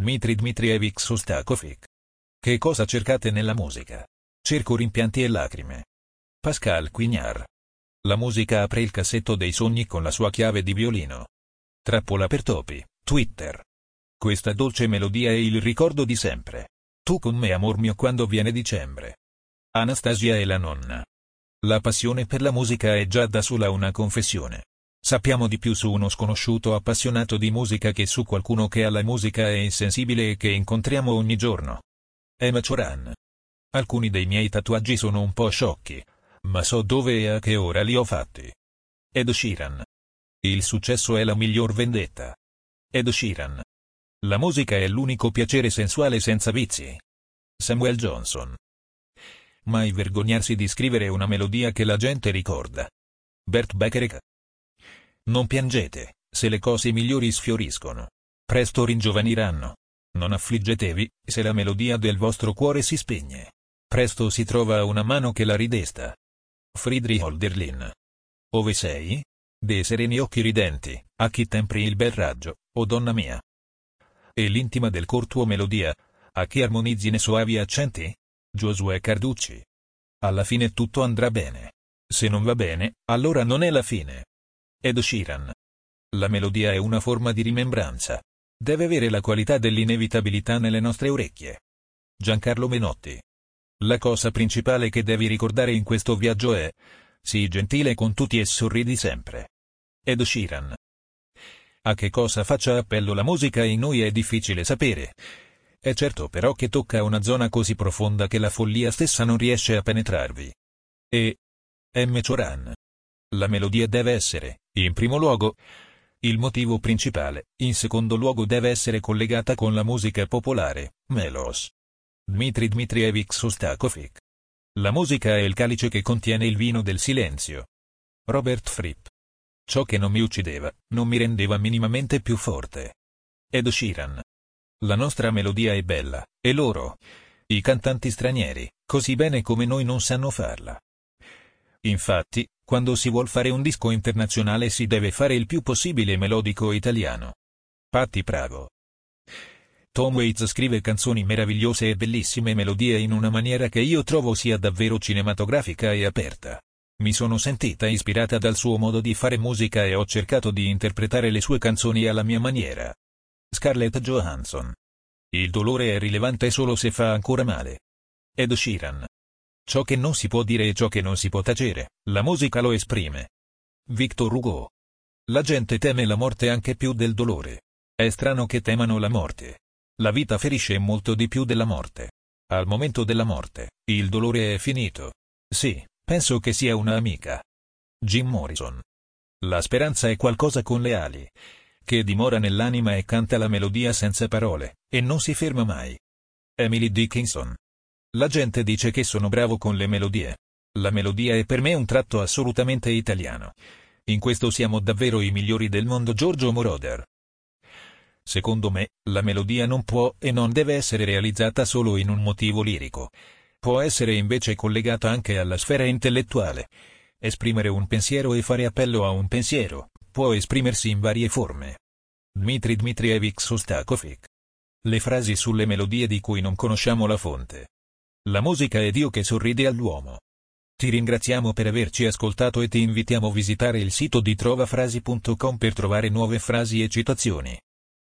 Dmitry Dmitrievich Sostakovic. Che cosa cercate nella musica? Cerco rimpianti e lacrime. Pascal Quignard. La musica apre il cassetto dei sogni con la sua chiave di violino. Trappola per topi, Twitter. Questa dolce melodia è il ricordo di sempre. Tu con me amor mio quando viene dicembre. Anastasia e la nonna. La passione per la musica è già da sola una confessione. Sappiamo di più su uno sconosciuto appassionato di musica che su qualcuno che alla musica è insensibile e che incontriamo ogni giorno. Emma Choran. Alcuni dei miei tatuaggi sono un po' sciocchi, ma so dove e a che ora li ho fatti. Ed Sheeran. Il successo è la miglior vendetta. Ed Sheeran. La musica è l'unico piacere sensuale senza vizi. Samuel Johnson. Mai vergognarsi di scrivere una melodia che la gente ricorda. Bert Becker. Non piangete, se le cose migliori sfioriscono. Presto ringiovaniranno. Non affliggetevi, se la melodia del vostro cuore si spegne. Presto si trova una mano che la ridesta. Friedrich Holderlin. Ove sei? Dei sereni occhi ridenti, a chi tempri il bel raggio, o donna mia. E l'intima del cor melodia, a chi armonizzi ne soavi accenti? Giosuè Carducci. Alla fine tutto andrà bene. Se non va bene, allora non è la fine. Ed Sheeran. La melodia è una forma di rimembranza. Deve avere la qualità dell'inevitabilità nelle nostre orecchie. Giancarlo Menotti. La cosa principale che devi ricordare in questo viaggio è, sii gentile con tutti e sorridi sempre. Ed Sheeran. A che cosa faccia appello la musica in noi è difficile sapere. È certo però che tocca una zona così profonda che la follia stessa non riesce a penetrarvi. E. M. Choran. La melodia deve essere, in primo luogo, il motivo principale, in secondo luogo deve essere collegata con la musica popolare, melos. Dmitry Dmitrievich Sostakovic. La musica è il calice che contiene il vino del silenzio. Robert Fripp. Ciò che non mi uccideva, non mi rendeva minimamente più forte. Ed Sheeran. La nostra melodia è bella, e loro, i cantanti stranieri, così bene come noi non sanno farla. Infatti, quando si vuol fare un disco internazionale si deve fare il più possibile melodico italiano. Patti Pravo. Tom Waits scrive canzoni meravigliose e bellissime melodie in una maniera che io trovo sia davvero cinematografica e aperta. Mi sono sentita ispirata dal suo modo di fare musica e ho cercato di interpretare le sue canzoni alla mia maniera. Scarlett Johansson. Il dolore è rilevante solo se fa ancora male. Ed Sheeran. Ciò che non si può dire e ciò che non si può tacere, la musica lo esprime. Victor Hugo. La gente teme la morte anche più del dolore. È strano che temano la morte. La vita ferisce molto di più della morte. Al momento della morte, il dolore è finito. Sì, penso che sia una amica. Jim Morrison. La speranza è qualcosa con le ali, che dimora nell'anima e canta la melodia senza parole, e non si ferma mai. Emily Dickinson. La gente dice che sono bravo con le melodie. La melodia è per me un tratto assolutamente italiano. In questo siamo davvero i migliori del mondo Giorgio Moroder. Secondo me, la melodia non può e non deve essere realizzata solo in un motivo lirico. Può essere invece collegata anche alla sfera intellettuale. Esprimere un pensiero e fare appello a un pensiero, può esprimersi in varie forme. Dmitry Dmitrievich Sostakovic. Le frasi sulle melodie di cui non conosciamo la fonte. La musica è Dio che sorride all'uomo. Ti ringraziamo per averci ascoltato e ti invitiamo a visitare il sito di trovafrasi.com per trovare nuove frasi e citazioni.